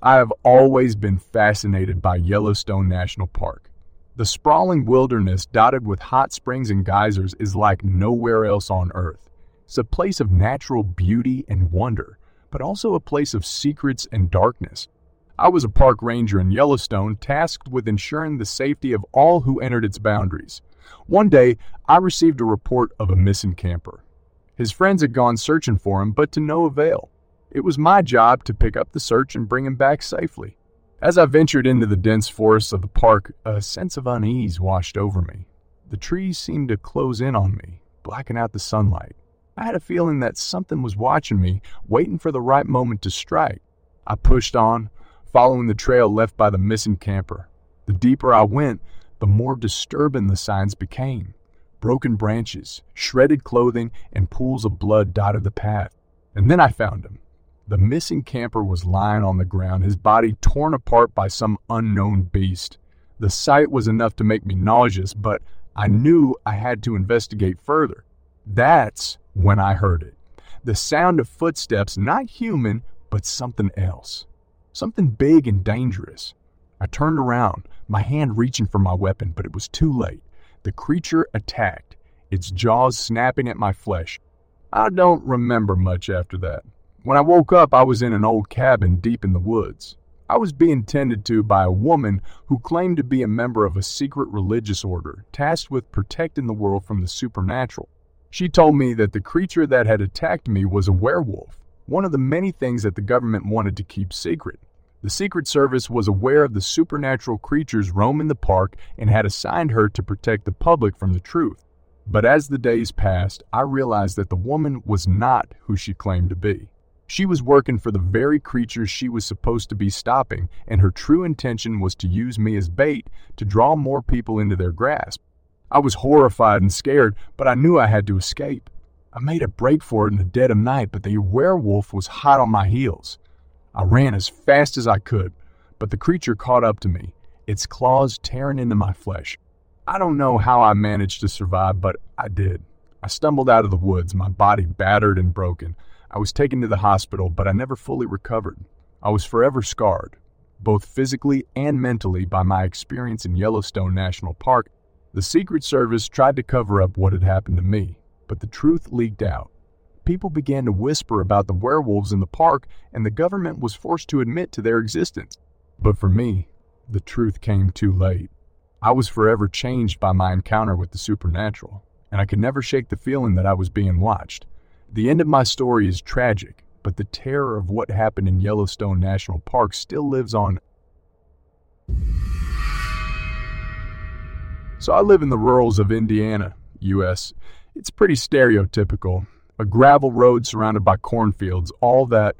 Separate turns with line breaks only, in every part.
I have always been fascinated by Yellowstone National Park. The sprawling wilderness dotted with hot springs and geysers is like nowhere else on Earth. It's a place of natural beauty and wonder, but also a place of secrets and darkness. I was a park ranger in Yellowstone tasked with ensuring the safety of all who entered its boundaries. One day, I received a report of a missing camper. His friends had gone searching for him, but to no avail. It was my job to pick up the search and bring him back safely. As I ventured into the dense forests of the park, a sense of unease washed over me. The trees seemed to close in on me, blacking out the sunlight. I had a feeling that something was watching me, waiting for the right moment to strike. I pushed on, following the trail left by the missing camper. The deeper I went, the more disturbing the signs became. Broken branches, shredded clothing, and pools of blood dotted the path. And then I found him. The missing camper was lying on the ground, his body torn apart by some unknown beast. The sight was enough to make me nauseous, but I knew I had to investigate further. That's when I heard it. The sound of footsteps, not human, but something else. Something big and dangerous. I turned around, my hand reaching for my weapon, but it was too late. The creature attacked, its jaws snapping at my flesh. I don't remember much after that. When I woke up, I was in an old cabin deep in the woods. I was being tended to by a woman who claimed to be a member of a secret religious order tasked with protecting the world from the supernatural. She told me that the creature that had attacked me was a werewolf, one of the many things that the government wanted to keep secret. The Secret Service was aware of the supernatural creatures roaming the park and had assigned her to protect the public from the truth. But as the days passed, I realized that the woman was not who she claimed to be. She was working for the very creatures she was supposed to be stopping, and her true intention was to use me as bait to draw more people into their grasp. I was horrified and scared, but I knew I had to escape. I made a break for it in the dead of night, but the werewolf was hot on my heels. I ran as fast as I could, but the creature caught up to me, its claws tearing into my flesh. I don't know how I managed to survive, but I did. I stumbled out of the woods, my body battered and broken. I was taken to the hospital, but I never fully recovered. I was forever scarred, both physically and mentally, by my experience in Yellowstone National Park. The Secret Service tried to cover up what had happened to me, but the truth leaked out. People began to whisper about the werewolves in the park, and the government was forced to admit to their existence. But for me, the truth came too late. I was forever changed by my encounter with the supernatural, and I could never shake the feeling that I was being watched. The end of my story is tragic, but the terror of what happened in Yellowstone National Park still lives on. So I live in the rurals of Indiana, US. It's pretty stereotypical. A gravel road surrounded by cornfields, all that.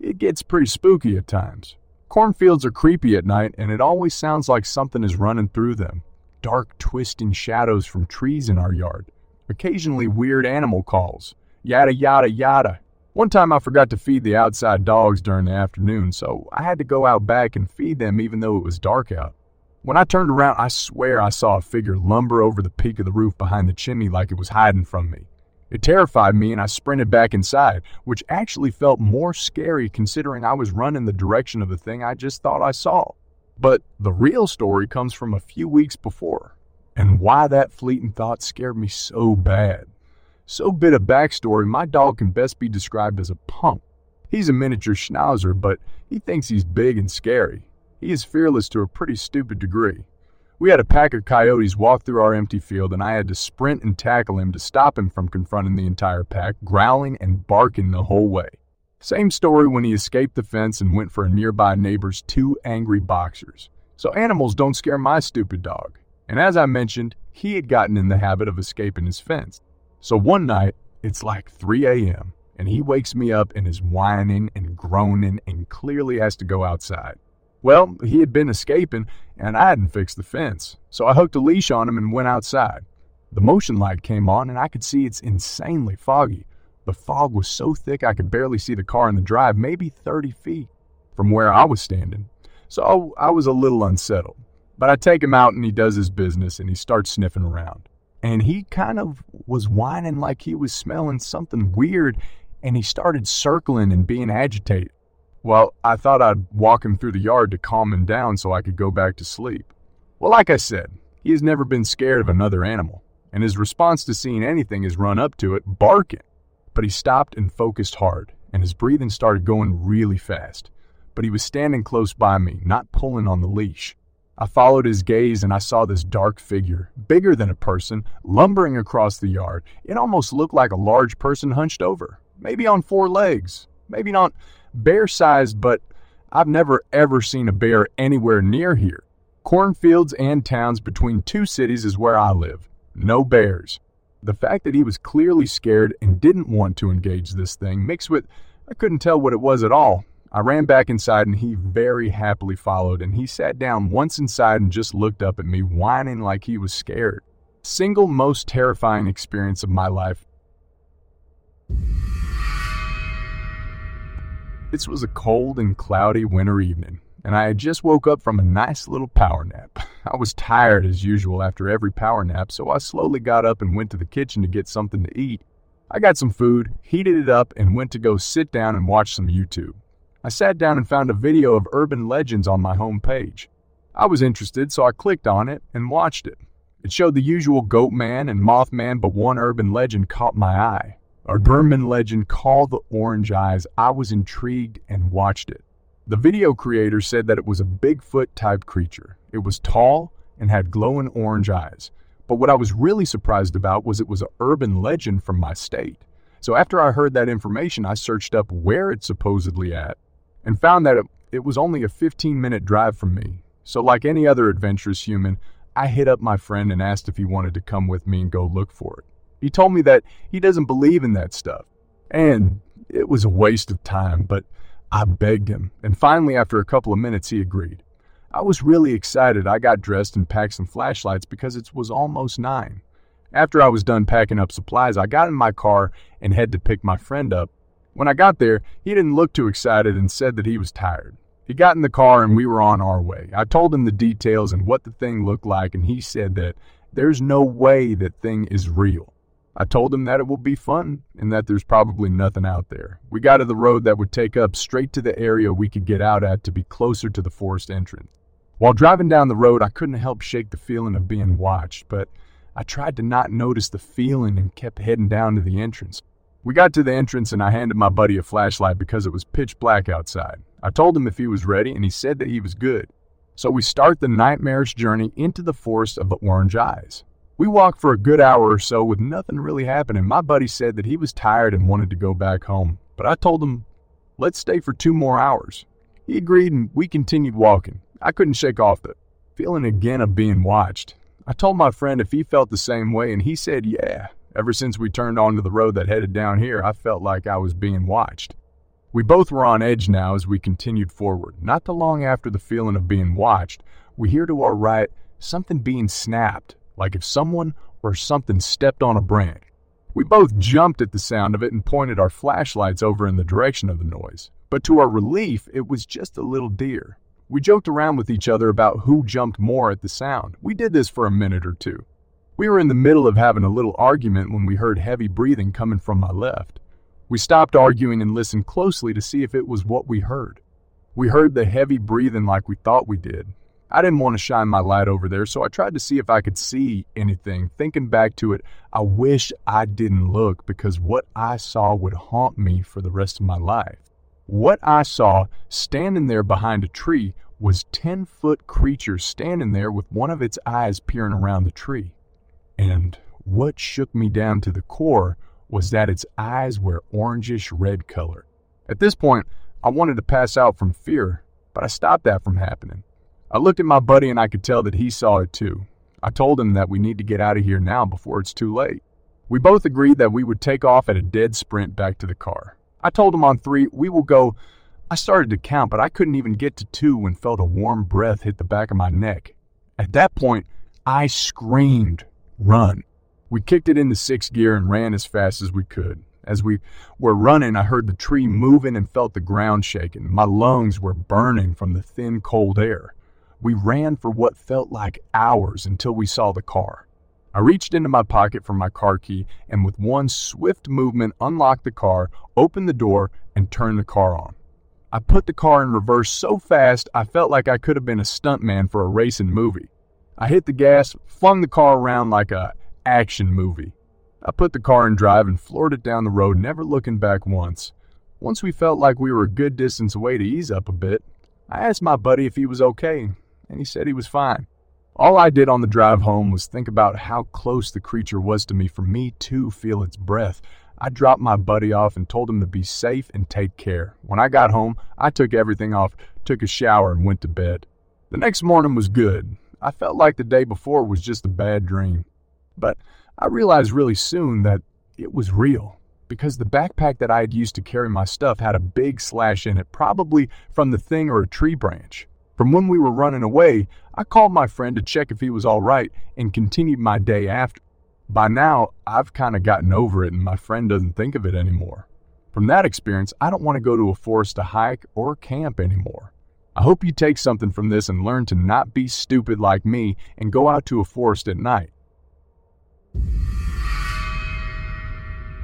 It gets pretty spooky at times. Cornfields are creepy at night, and it always sounds like something is running through them. Dark, twisting shadows from trees in our yard. Occasionally, weird animal calls yada, yada, yada. One time I forgot to feed the outside dogs during the afternoon, so I had to go out back and feed them even though it was dark out. When I turned around, I swear I saw a figure lumber over the peak of the roof behind the chimney like it was hiding from me. It terrified me and I sprinted back inside, which actually felt more scary considering I was running the direction of the thing I just thought I saw. But the real story comes from a few weeks before, and why that fleeting thought scared me so bad. So bit of backstory, my dog can best be described as a punk. He's a miniature schnauzer, but he thinks he's big and scary. He is fearless to a pretty stupid degree. We had a pack of coyotes walk through our empty field, and I had to sprint and tackle him to stop him from confronting the entire pack, growling and barking the whole way. Same story when he escaped the fence and went for a nearby neighbor's two angry boxers. So animals don't scare my stupid dog. And as I mentioned, he had gotten in the habit of escaping his fence. So one night, it's like 3 a.m., and he wakes me up and is whining and groaning and clearly has to go outside. Well, he had been escaping, and I hadn't fixed the fence, so I hooked a leash on him and went outside. The motion light came on, and I could see it's insanely foggy. The fog was so thick I could barely see the car in the drive, maybe 30 feet from where I was standing. So I was a little unsettled. But I take him out, and he does his business, and he starts sniffing around and he kind of was whining like he was smelling something weird and he started circling and being agitated. Well, I thought I'd walk him through the yard to calm him down so I could go back to sleep. Well, like I said, he has never been scared of another animal, and his response to seeing anything is run up to it, barking. But he stopped and focused hard, and his breathing started going really fast. But he was standing close by me, not pulling on the leash. I followed his gaze and I saw this dark figure, bigger than a person, lumbering across the yard. It almost looked like a large person hunched over, maybe on four legs, maybe not bear sized, but I've never ever seen a bear anywhere near here. Cornfields and towns between two cities is where I live. No bears. The fact that he was clearly scared and didn't want to engage this thing, mixed with I couldn't tell what it was at all. I ran back inside and he very happily followed, and he sat down once inside and just looked up at me, whining like he was scared. Single most terrifying experience of my life. This was a cold and cloudy winter evening and I had just woke up from a nice little power nap. I was tired as usual after every power nap, so I slowly got up and went to the kitchen to get something to eat. I got some food, heated it up, and went to go sit down and watch some YouTube. I sat down and found a video of urban legends on my home page. I was interested, so I clicked on it and watched it. It showed the usual goat man and mothman, but one urban legend caught my eye. A Burman legend called the Orange Eyes. I was intrigued and watched it. The video creator said that it was a Bigfoot type creature. It was tall and had glowing orange eyes. But what I was really surprised about was it was an urban legend from my state. So after I heard that information, I searched up where it's supposedly at and found that it, it was only a 15 minute drive from me. So, like any other adventurous human, I hit up my friend and asked if he wanted to come with me and go look for it. He told me that he doesn't believe in that stuff. And it was a waste of time, but I begged him, and finally, after a couple of minutes, he agreed. I was really excited. I got dressed and packed some flashlights because it was almost nine. After I was done packing up supplies, I got in my car and head to pick my friend up. When I got there, he didn't look too excited and said that he was tired. He got in the car and we were on our way. I told him the details and what the thing looked like, and he said that there's no way that thing is real. I told him that it will be fun and that there's probably nothing out there. We got to the road that would take up straight to the area we could get out at to be closer to the forest entrance. While driving down the road, I couldn't help shake the feeling of being watched, but I tried to not notice the feeling and kept heading down to the entrance. We got to the entrance and I handed my buddy a flashlight because it was pitch black outside. I told him if he was ready and he said that he was good. So we start the nightmarish journey into the forest of the orange eyes. We walked for a good hour or so with nothing really happening. My buddy said that he was tired and wanted to go back home, but I told him, let's stay for two more hours. He agreed and we continued walking. I couldn't shake off the feeling again of being watched. I told my friend if he felt the same way, and he said, yeah. Ever since we turned onto the road that headed down here, I felt like I was being watched. We both were on edge now as we continued forward. Not too long after the feeling of being watched, we hear to our right something being snapped like if someone or something stepped on a branch. We both jumped at the sound of it and pointed our flashlights over in the direction of the noise. But to our relief, it was just a little deer. We joked around with each other about who jumped more at the sound. We did this for a minute or two. We were in the middle of having a little argument when we heard heavy breathing coming from my left. We stopped arguing and listened closely to see if it was what we heard. We heard the heavy breathing like we thought we did, I didn't want to shine my light over there, so I tried to see if I could see anything. Thinking back to it, I wish I didn't look because what I saw would haunt me for the rest of my life. What I saw standing there behind a tree was 10 foot creature standing there with one of its eyes peering around the tree. And what shook me down to the core was that its eyes were orangish red color. At this point, I wanted to pass out from fear, but I stopped that from happening. I looked at my buddy and I could tell that he saw it too. I told him that we need to get out of here now before it's too late. We both agreed that we would take off at a dead sprint back to the car. I told him on three, we will go. I started to count, but I couldn't even get to two when felt a warm breath hit the back of my neck. At that point, I screamed, Run! We kicked it into sixth gear and ran as fast as we could. As we were running, I heard the tree moving and felt the ground shaking. My lungs were burning from the thin, cold air. We ran for what felt like hours until we saw the car. I reached into my pocket for my car key and, with one swift movement, unlocked the car, opened the door, and turned the car on. I put the car in reverse so fast I felt like I could have been a stuntman for a racing movie. I hit the gas, flung the car around like a action movie. I put the car in drive and floored it down the road, never looking back once. Once we felt like we were a good distance away to ease up a bit, I asked my buddy if he was okay, and he said he was fine. All I did on the drive home was think about how close the creature was to me for me to feel its breath. I dropped my buddy off and told him to be safe and take care. When I got home, I took everything off, took a shower, and went to bed. The next morning was good. I felt like the day before was just a bad dream. But I realized really soon that it was real because the backpack that I had used to carry my stuff had a big slash in it, probably from the thing or a tree branch. From when we were running away, I called my friend to check if he was all right and continued my day after. By now, I've kind of gotten over it and my friend doesn't think of it anymore. From that experience, I don't want to go to a forest to hike or camp anymore. I hope you take something from this and learn to not be stupid like me and go out to a forest at night.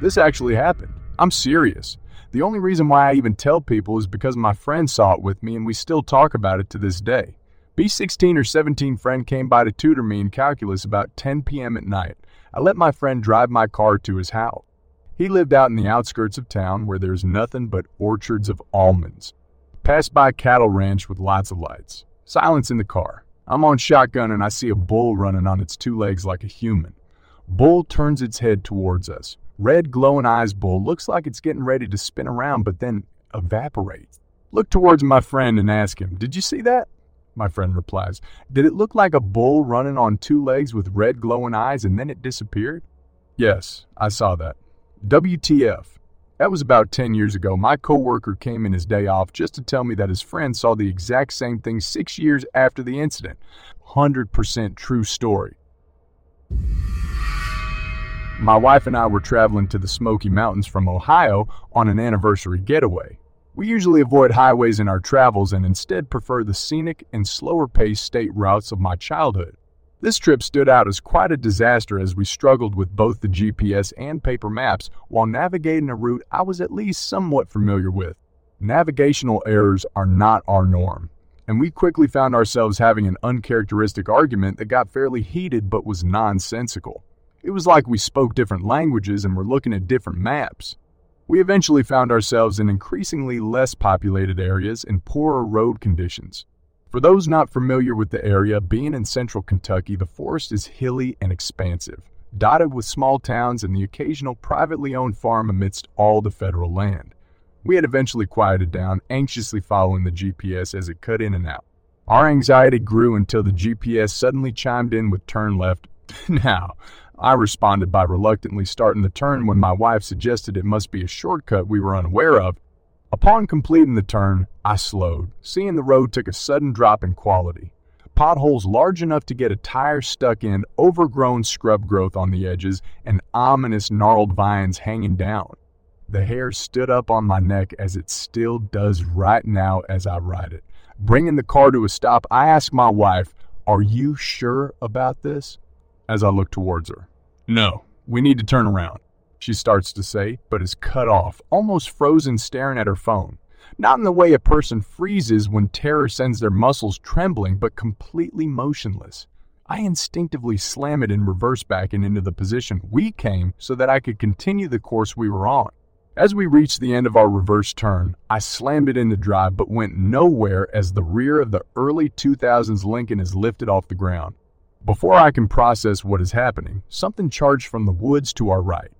This actually happened. I'm serious. The only reason why I even tell people is because my friend saw it with me and we still talk about it to this day. B16 or 17 friend came by to tutor me in calculus about 10 p.m. at night. I let my friend drive my car to his house. He lived out in the outskirts of town where there's nothing but orchards of almonds. Passed by cattle ranch with lots of lights. Silence in the car. I'm on shotgun and I see a bull running on its two legs like a human. Bull turns its head towards us. Red glowing eyes bull looks like it's getting ready to spin around but then evaporates. Look towards my friend and ask him, Did you see that? My friend replies, Did it look like a bull running on two legs with red glowing eyes and then it disappeared? Yes, I saw that. WTF. That was about 10 years ago. My coworker came in his day off just to tell me that his friend saw the exact same thing six years after the incident. 100% true story. My wife and I were traveling to the Smoky Mountains from Ohio on an anniversary getaway. We usually avoid highways in our travels and instead prefer the scenic and slower paced state routes of my childhood. This trip stood out as quite a disaster as we struggled with both the GPS and paper maps while navigating a route I was at least somewhat familiar with. Navigational errors are not our norm, and we quickly found ourselves having an uncharacteristic argument that got fairly heated but was nonsensical. It was like we spoke different languages and were looking at different maps. We eventually found ourselves in increasingly less populated areas and poorer road conditions. For those not familiar with the area, being in central Kentucky, the forest is hilly and expansive, dotted with small towns and the occasional privately owned farm amidst all the federal land. We had eventually quieted down, anxiously following the GPS as it cut in and out. Our anxiety grew until the GPS suddenly chimed in with turn left. now, I responded by reluctantly starting the turn when my wife suggested it must be a shortcut we were unaware of. Upon completing the turn, I slowed, seeing the road took a sudden drop in quality. Potholes large enough to get a tire stuck in, overgrown scrub growth on the edges, and ominous gnarled vines hanging down. The hair stood up on my neck as it still does right now as I ride it. Bringing the car to a stop, I ask my wife, Are you sure about this? As I look towards her. No, we need to turn around, she starts to say, but is cut off, almost frozen staring at her phone. Not in the way a person freezes when terror sends their muscles trembling, but completely motionless. I instinctively slam it in reverse back and into the position we came so that I could continue the course we were on. As we reached the end of our reverse turn, I slammed it into drive but went nowhere as the rear of the early 2000s Lincoln is lifted off the ground. Before I can process what is happening, something charged from the woods to our right.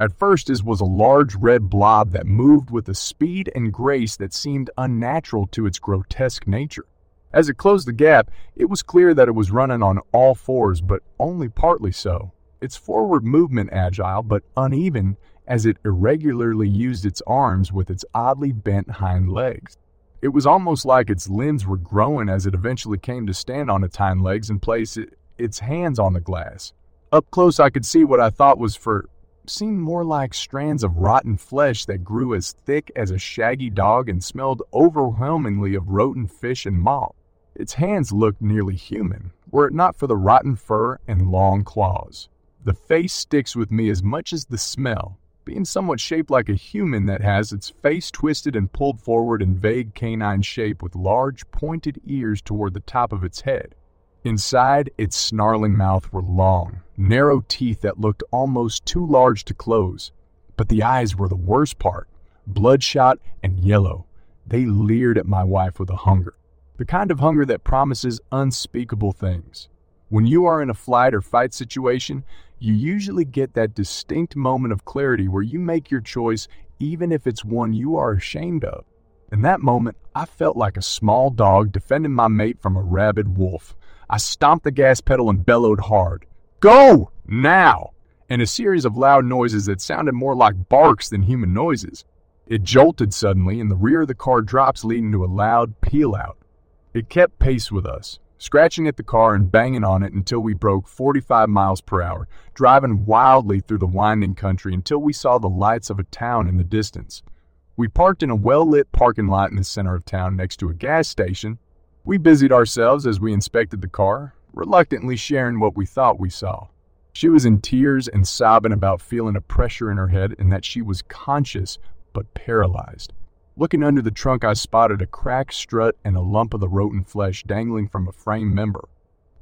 At first, it was a large red blob that moved with a speed and grace that seemed unnatural to its grotesque nature. As it closed the gap, it was clear that it was running on all fours, but only partly so. Its forward movement agile but uneven as it irregularly used its arms with its oddly bent hind legs. It was almost like its limbs were growing as it eventually came to stand on its hind legs and place it its hands on the glass. Up close, I could see what I thought was for seemed more like strands of rotten flesh that grew as thick as a shaggy dog and smelled overwhelmingly of rotten fish and moth. Its hands looked nearly human, were it not for the rotten fur and long claws. The face sticks with me as much as the smell, being somewhat shaped like a human that has its face twisted and pulled forward in vague canine shape with large pointed ears toward the top of its head. Inside, its snarling mouth were long, narrow teeth that looked almost too large to close. But the eyes were the worst part, bloodshot and yellow. They leered at my wife with a hunger, the kind of hunger that promises unspeakable things. When you are in a flight or fight situation, you usually get that distinct moment of clarity where you make your choice even if it's one you are ashamed of. In that moment, I felt like a small dog defending my mate from a rabid wolf. I stomped the gas pedal and bellowed hard. Go! Now! And a series of loud noises that sounded more like barks than human noises. It jolted suddenly, and the rear of the car drops, leading to a loud peel out. It kept pace with us, scratching at the car and banging on it until we broke 45 miles per hour, driving wildly through the winding country until we saw the lights of a town in the distance. We parked in a well lit parking lot in the center of town next to a gas station. We busied ourselves as we inspected the car, reluctantly sharing what we thought we saw. She was in tears and sobbing about feeling a pressure in her head and that she was conscious but paralyzed. Looking under the trunk, I spotted a cracked strut and a lump of the rotten flesh dangling from a frame member.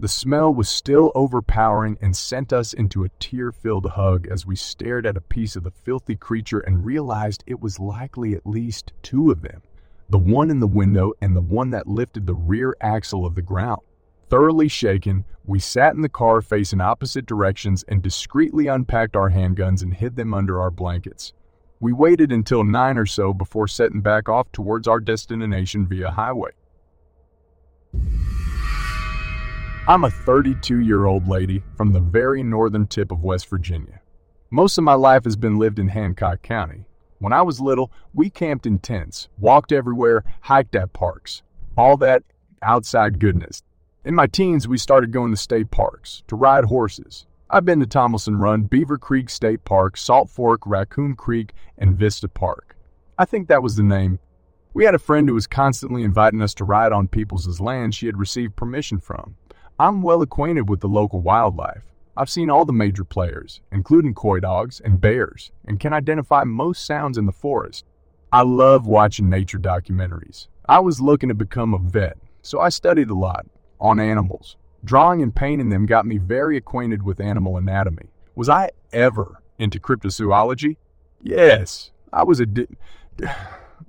The smell was still overpowering and sent us into a tear filled hug as we stared at a piece of the filthy creature and realized it was likely at least two of them the one in the window and the one that lifted the rear axle of the ground. Thoroughly shaken, we sat in the car facing opposite directions and discreetly unpacked our handguns and hid them under our blankets. We waited until 9 or so before setting back off towards our destination via highway. I'm a 32 year old lady from the very northern tip of West Virginia. Most of my life has been lived in Hancock County. When I was little, we camped in tents, walked everywhere, hiked at parks. All that outside goodness. In my teens, we started going to state parks, to ride horses, I've been to Tomlinson Run, Beaver Creek State Park, Salt Fork, Raccoon Creek, and Vista Park. I think that was the name. We had a friend who was constantly inviting us to ride on people's land she had received permission from. I'm well acquainted with the local wildlife. I've seen all the major players, including coy dogs and bears, and can identify most sounds in the forest. I love watching nature documentaries. I was looking to become a vet, so I studied a lot on animals, Drawing and painting them got me very acquainted with animal anatomy. Was I ever into cryptozoology? Yes, I was a di-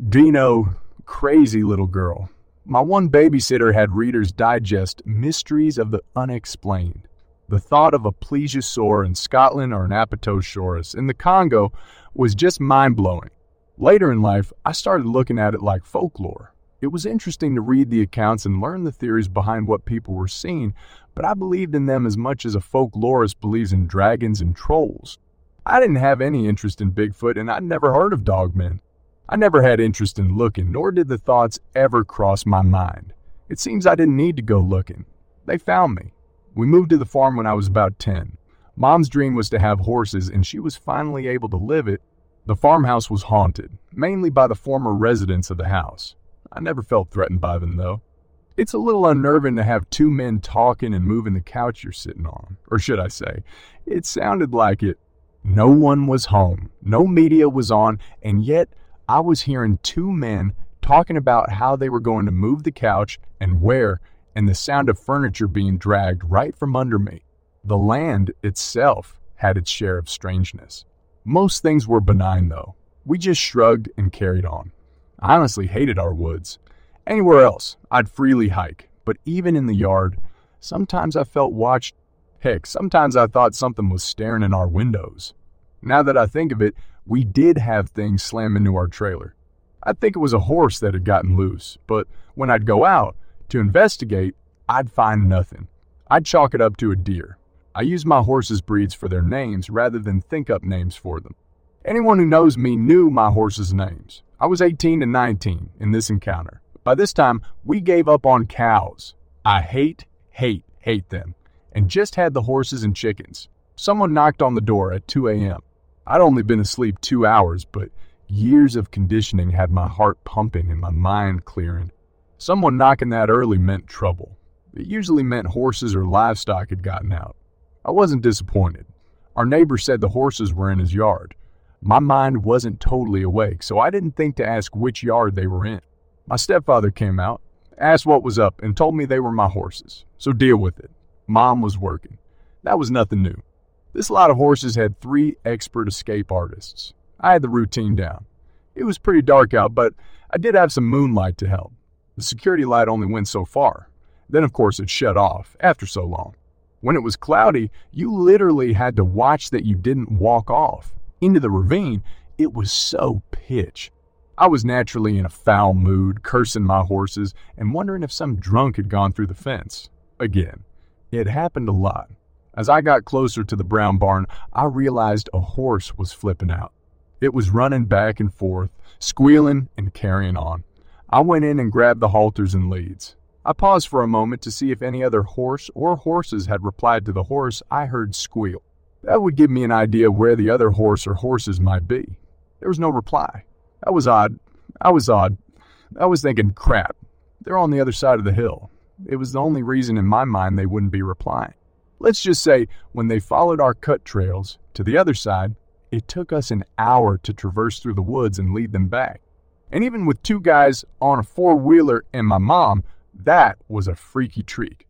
Dino crazy little girl. My one babysitter had Reader's Digest Mysteries of the Unexplained. The thought of a plesiosaur in Scotland or an apatosaurus in the Congo was just mind blowing. Later in life, I started looking at it like folklore. It was interesting to read the accounts and learn the theories behind what people were seeing, but I believed in them as much as a folklorist believes in dragons and trolls. I didn't have any interest in Bigfoot, and I'd never heard of dogmen. I never had interest in looking, nor did the thoughts ever cross my mind. It seems I didn't need to go looking. They found me. We moved to the farm when I was about 10. Mom's dream was to have horses, and she was finally able to live it. The farmhouse was haunted, mainly by the former residents of the house. I never felt threatened by them, though. It's a little unnerving to have two men talking and moving the couch you're sitting on. Or should I say, it sounded like it. No one was home, no media was on, and yet I was hearing two men talking about how they were going to move the couch and where, and the sound of furniture being dragged right from under me. The land itself had its share of strangeness. Most things were benign, though. We just shrugged and carried on. I honestly hated our woods. Anywhere else, I'd freely hike, but even in the yard, sometimes I felt watched. Heck, sometimes I thought something was staring in our windows. Now that I think of it, we did have things slam into our trailer. I'd think it was a horse that had gotten loose, but when I'd go out to investigate, I'd find nothing. I'd chalk it up to a deer. I use my horses' breeds for their names rather than think up names for them. Anyone who knows me knew my horses' names. I was 18 to 19 in this encounter. By this time, we gave up on cows. I hate, hate, hate them, and just had the horses and chickens. Someone knocked on the door at 2 a.m. I'd only been asleep two hours, but years of conditioning had my heart pumping and my mind clearing. Someone knocking that early meant trouble. It usually meant horses or livestock had gotten out. I wasn't disappointed. Our neighbor said the horses were in his yard. My mind wasn't totally awake, so I didn't think to ask which yard they were in. My stepfather came out, asked what was up, and told me they were my horses, so deal with it. Mom was working. That was nothing new. This lot of horses had three expert escape artists. I had the routine down. It was pretty dark out, but I did have some moonlight to help. The security light only went so far. Then, of course, it shut off after so long. When it was cloudy, you literally had to watch that you didn't walk off. Into the ravine, it was so pitch. I was naturally in a foul mood, cursing my horses and wondering if some drunk had gone through the fence. Again, it happened a lot. As I got closer to the brown barn, I realized a horse was flipping out. It was running back and forth, squealing and carrying on. I went in and grabbed the halters and leads. I paused for a moment to see if any other horse or horses had replied to the horse I heard squeal. That would give me an idea of where the other horse or horses might be. There was no reply. That was odd. I was odd. I was thinking, crap, they're on the other side of the hill. It was the only reason in my mind they wouldn't be replying. Let's just say when they followed our cut trails to the other side, it took us an hour to traverse through the woods and lead them back. And even with two guys on a four wheeler and my mom, that was a freaky treat.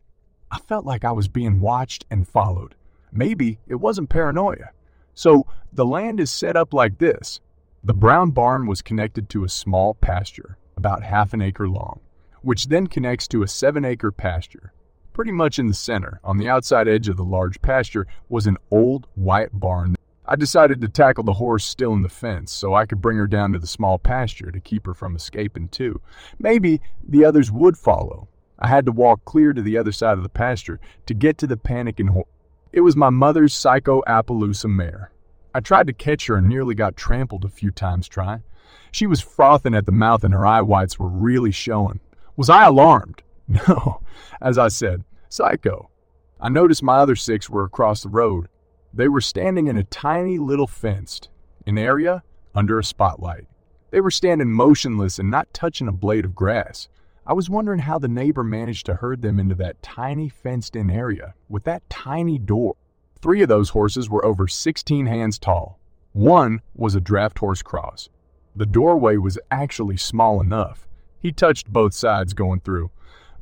I felt like I was being watched and followed. Maybe it wasn't paranoia. So the land is set up like this the brown barn was connected to a small pasture, about half an acre long, which then connects to a seven acre pasture. Pretty much in the center, on the outside edge of the large pasture, was an old white barn. I decided to tackle the horse still in the fence so I could bring her down to the small pasture to keep her from escaping too. Maybe the others would follow. I had to walk clear to the other side of the pasture to get to the panicking horse. It was my mother's psycho Appaloosa mare. I tried to catch her and nearly got trampled a few times trying. She was frothing at the mouth and her eye whites were really showing. Was I alarmed? No. As I said, psycho. I noticed my other six were across the road. They were standing in a tiny little fenced an area under a spotlight. They were standing motionless and not touching a blade of grass. I was wondering how the neighbor managed to herd them into that tiny fenced in area with that tiny door. Three of those horses were over 16 hands tall. One was a draft horse cross. The doorway was actually small enough. He touched both sides going through.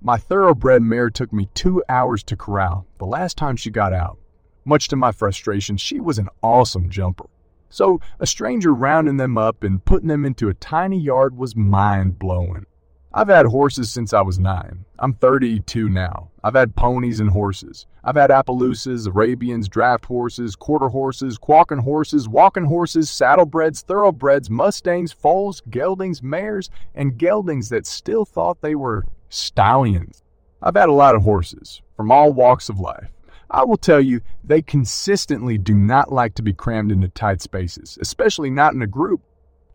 My thoroughbred mare took me two hours to corral the last time she got out. Much to my frustration, she was an awesome jumper. So a stranger rounding them up and putting them into a tiny yard was mind blowing. I've had horses since I was nine. I'm 32 now. I've had ponies and horses. I've had Appaloosas, Arabians, draft horses, quarter horses, qualking horses, walking horses, saddlebreds, thoroughbreds, mustangs, foals, geldings, mares, and geldings that still thought they were stallions. I've had a lot of horses from all walks of life. I will tell you, they consistently do not like to be crammed into tight spaces, especially not in a group.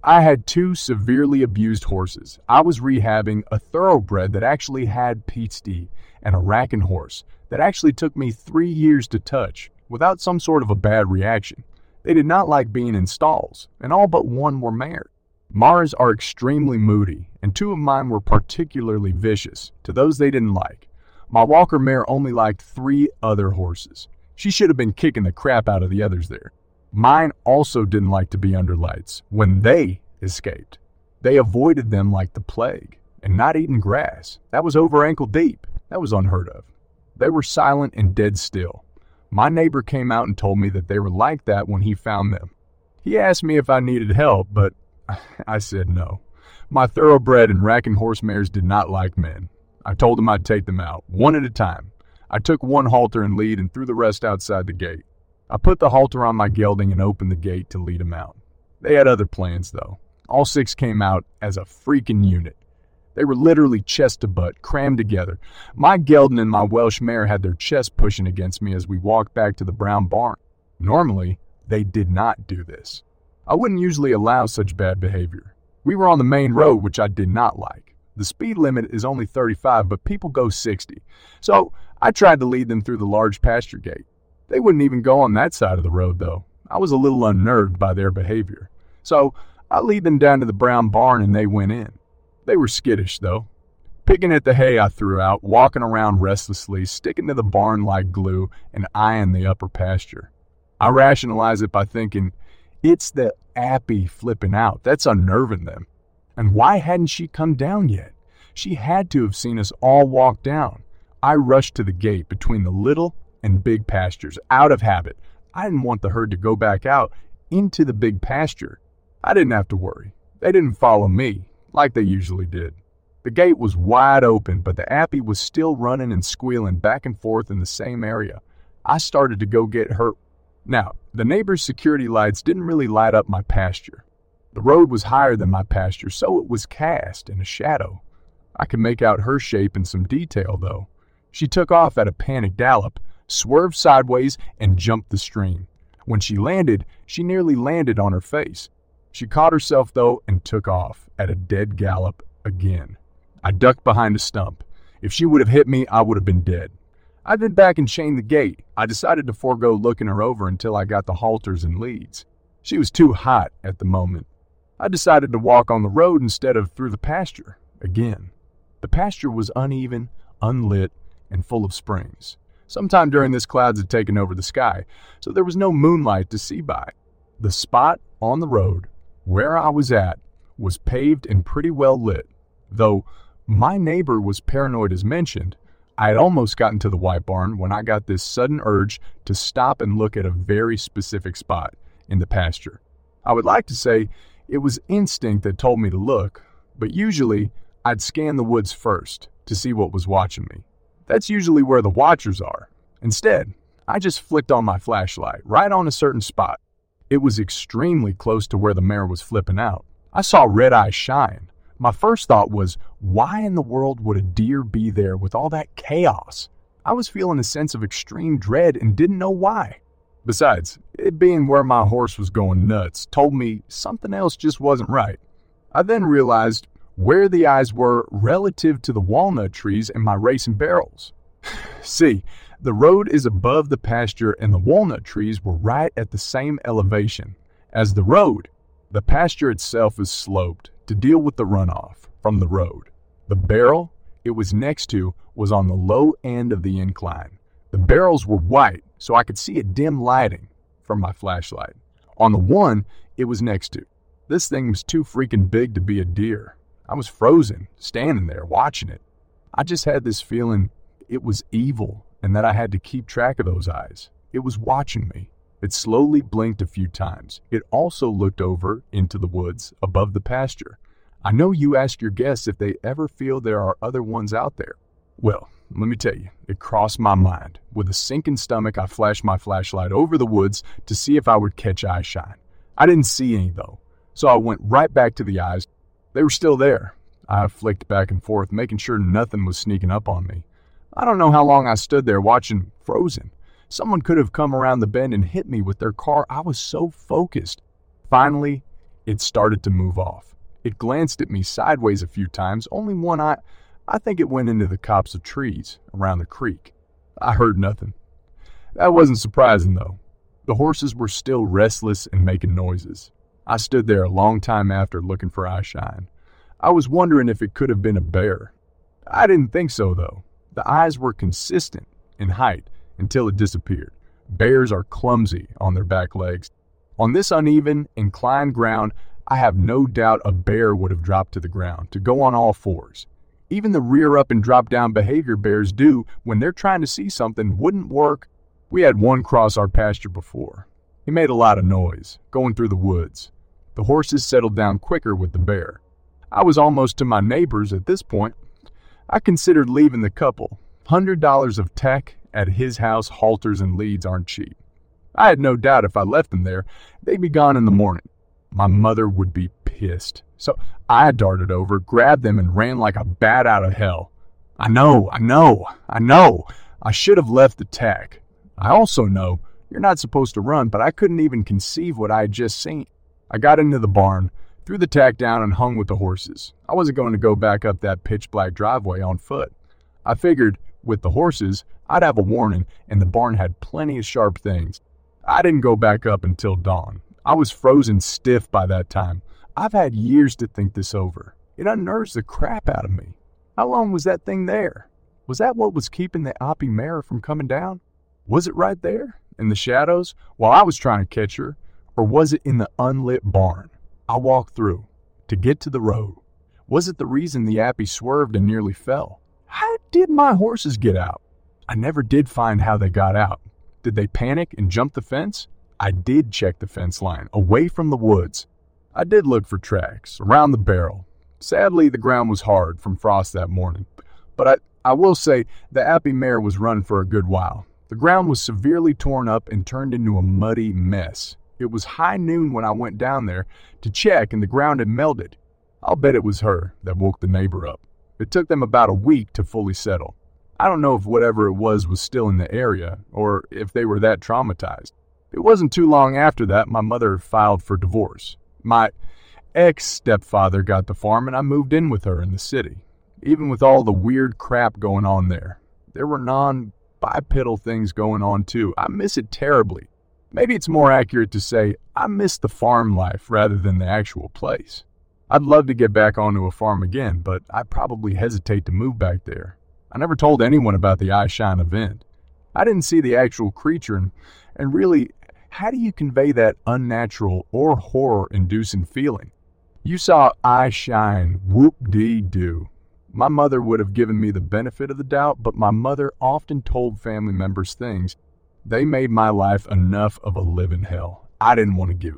I had two severely abused horses. I was rehabbing a thoroughbred that actually had PTSD and a racking horse that actually took me three years to touch without some sort of a bad reaction. They did not like being in stalls, and all but one were mares. Mars are extremely moody, and two of mine were particularly vicious to those they didn't like. My Walker mare only liked three other horses. She should have been kicking the crap out of the others there. Mine also didn't like to be under lights when they escaped. They avoided them like the plague, and not eating grass. That was over ankle deep. That was unheard of. They were silent and dead still. My neighbor came out and told me that they were like that when he found them. He asked me if I needed help, but I said no. My thoroughbred and racking horse mares did not like men. I told him I'd take them out, one at a time. I took one halter and lead and threw the rest outside the gate. I put the halter on my gelding and opened the gate to lead him out. They had other plans, though. All six came out as a freaking unit. They were literally chest to butt, crammed together. My gelding and my Welsh mare had their chests pushing against me as we walked back to the brown barn. Normally, they did not do this. I wouldn't usually allow such bad behavior. We were on the main road, which I did not like. The speed limit is only 35, but people go 60. So I tried to lead them through the large pasture gate. They wouldn't even go on that side of the road, though. I was a little unnerved by their behavior. So I lead them down to the brown barn and they went in. They were skittish, though. Picking at the hay I threw out, walking around restlessly, sticking to the barn like glue, and eyeing the upper pasture. I rationalize it by thinking, It's the appy flipping out that's unnerving them. And why hadn't she come down yet? She had to have seen us all walk down. I rushed to the gate between the little and big pastures, out of habit. I didn't want the herd to go back out into the big pasture. I didn't have to worry. They didn't follow me like they usually did. The gate was wide open, but the appy was still running and squealing back and forth in the same area. I started to go get her. Now, the neighbor's security lights didn't really light up my pasture. The road was higher than my pasture, so it was cast in a shadow. I could make out her shape in some detail, though. She took off at a panic gallop, swerved sideways, and jumped the stream. When she landed, she nearly landed on her face. She caught herself, though, and took off at a dead gallop again. I ducked behind a stump. If she would have hit me, I would have been dead. I then back and chained the gate. I decided to forego looking her over until I got the halters and leads. She was too hot at the moment. I decided to walk on the road instead of through the pasture again. The pasture was uneven, unlit, and full of springs. Sometime during this, clouds had taken over the sky, so there was no moonlight to see by. The spot on the road where I was at was paved and pretty well lit, though my neighbor was paranoid as mentioned. I had almost gotten to the white barn when I got this sudden urge to stop and look at a very specific spot in the pasture. I would like to say it was instinct that told me to look, but usually I'd scan the woods first to see what was watching me. That's usually where the watchers are. Instead, I just flicked on my flashlight right on a certain spot. It was extremely close to where the mare was flipping out. I saw red eyes shine, my first thought was, why in the world would a deer be there with all that chaos? I was feeling a sense of extreme dread and didn't know why. Besides, it being where my horse was going nuts told me something else just wasn't right. I then realized where the eyes were relative to the walnut trees and my racing barrels. See, the road is above the pasture and the walnut trees were right at the same elevation as the road. The pasture itself is sloped, to deal with the runoff from the road. The barrel it was next to was on the low end of the incline. The barrels were white, so I could see a dim lighting from my flashlight. On the one it was next to, this thing was too freaking big to be a deer. I was frozen, standing there, watching it. I just had this feeling it was evil and that I had to keep track of those eyes. It was watching me. It slowly blinked a few times. It also looked over into the woods above the pasture. I know you ask your guests if they ever feel there are other ones out there. Well, let me tell you, it crossed my mind. With a sinking stomach, I flashed my flashlight over the woods to see if I would catch eye shine. I didn't see any, though, so I went right back to the eyes. They were still there. I flicked back and forth, making sure nothing was sneaking up on me. I don't know how long I stood there watching, frozen. Someone could have come around the bend and hit me with their car. I was so focused. Finally, it started to move off. It glanced at me sideways a few times, only one eye. I think it went into the copse of trees around the creek. I heard nothing. That wasn't surprising, though. The horses were still restless and making noises. I stood there a long time after looking for eyeshine. I was wondering if it could have been a bear. I didn't think so, though. The eyes were consistent in height, until it disappeared. Bears are clumsy on their back legs. On this uneven, inclined ground, I have no doubt a bear would have dropped to the ground to go on all fours. Even the rear up and drop down behavior bears do when they're trying to see something wouldn't work. We had one cross our pasture before. He made a lot of noise, going through the woods. The horses settled down quicker with the bear. I was almost to my neighbors at this point. I considered leaving the couple. Hundred dollars of tack at his house, halters and leads aren't cheap. I had no doubt if I left them there, they'd be gone in the morning. My mother would be pissed. So I darted over, grabbed them, and ran like a bat out of hell. I know, I know, I know. I should have left the tack. I also know you're not supposed to run, but I couldn't even conceive what I had just seen. I got into the barn, threw the tack down, and hung with the horses. I wasn't going to go back up that pitch black driveway on foot. I figured, with the horses, I'd have a warning, and the barn had plenty of sharp things. I didn't go back up until dawn. I was frozen stiff by that time. I've had years to think this over. It unnerves the crap out of me. How long was that thing there? Was that what was keeping the Appy mare from coming down? Was it right there, in the shadows, while I was trying to catch her? Or was it in the unlit barn? I walked through to get to the road. Was it the reason the Appy swerved and nearly fell? How did my horses get out? I never did find how they got out. Did they panic and jump the fence? I did check the fence line, away from the woods. I did look for tracks, around the barrel. Sadly, the ground was hard from frost that morning. But I, I will say the Appy mare was run for a good while. The ground was severely torn up and turned into a muddy mess. It was high noon when I went down there to check, and the ground had melted. I'll bet it was her that woke the neighbor up. It took them about a week to fully settle. I don't know if whatever it was was still in the area, or if they were that traumatized. It wasn't too long after that my mother filed for divorce. My ex stepfather got the farm, and I moved in with her in the city, even with all the weird crap going on there. There were non bipedal things going on too. I miss it terribly. Maybe it's more accurate to say I miss the farm life rather than the actual place. I'd love to get back onto a farm again, but I probably hesitate to move back there. I never told anyone about the Eye Shine event. I didn't see the actual creature, and, and really, how do you convey that unnatural or horror inducing feeling? You saw Eye Shine, whoop dee doo. My mother would have given me the benefit of the doubt, but my mother often told family members things. They made my life enough of a living hell. I didn't want to give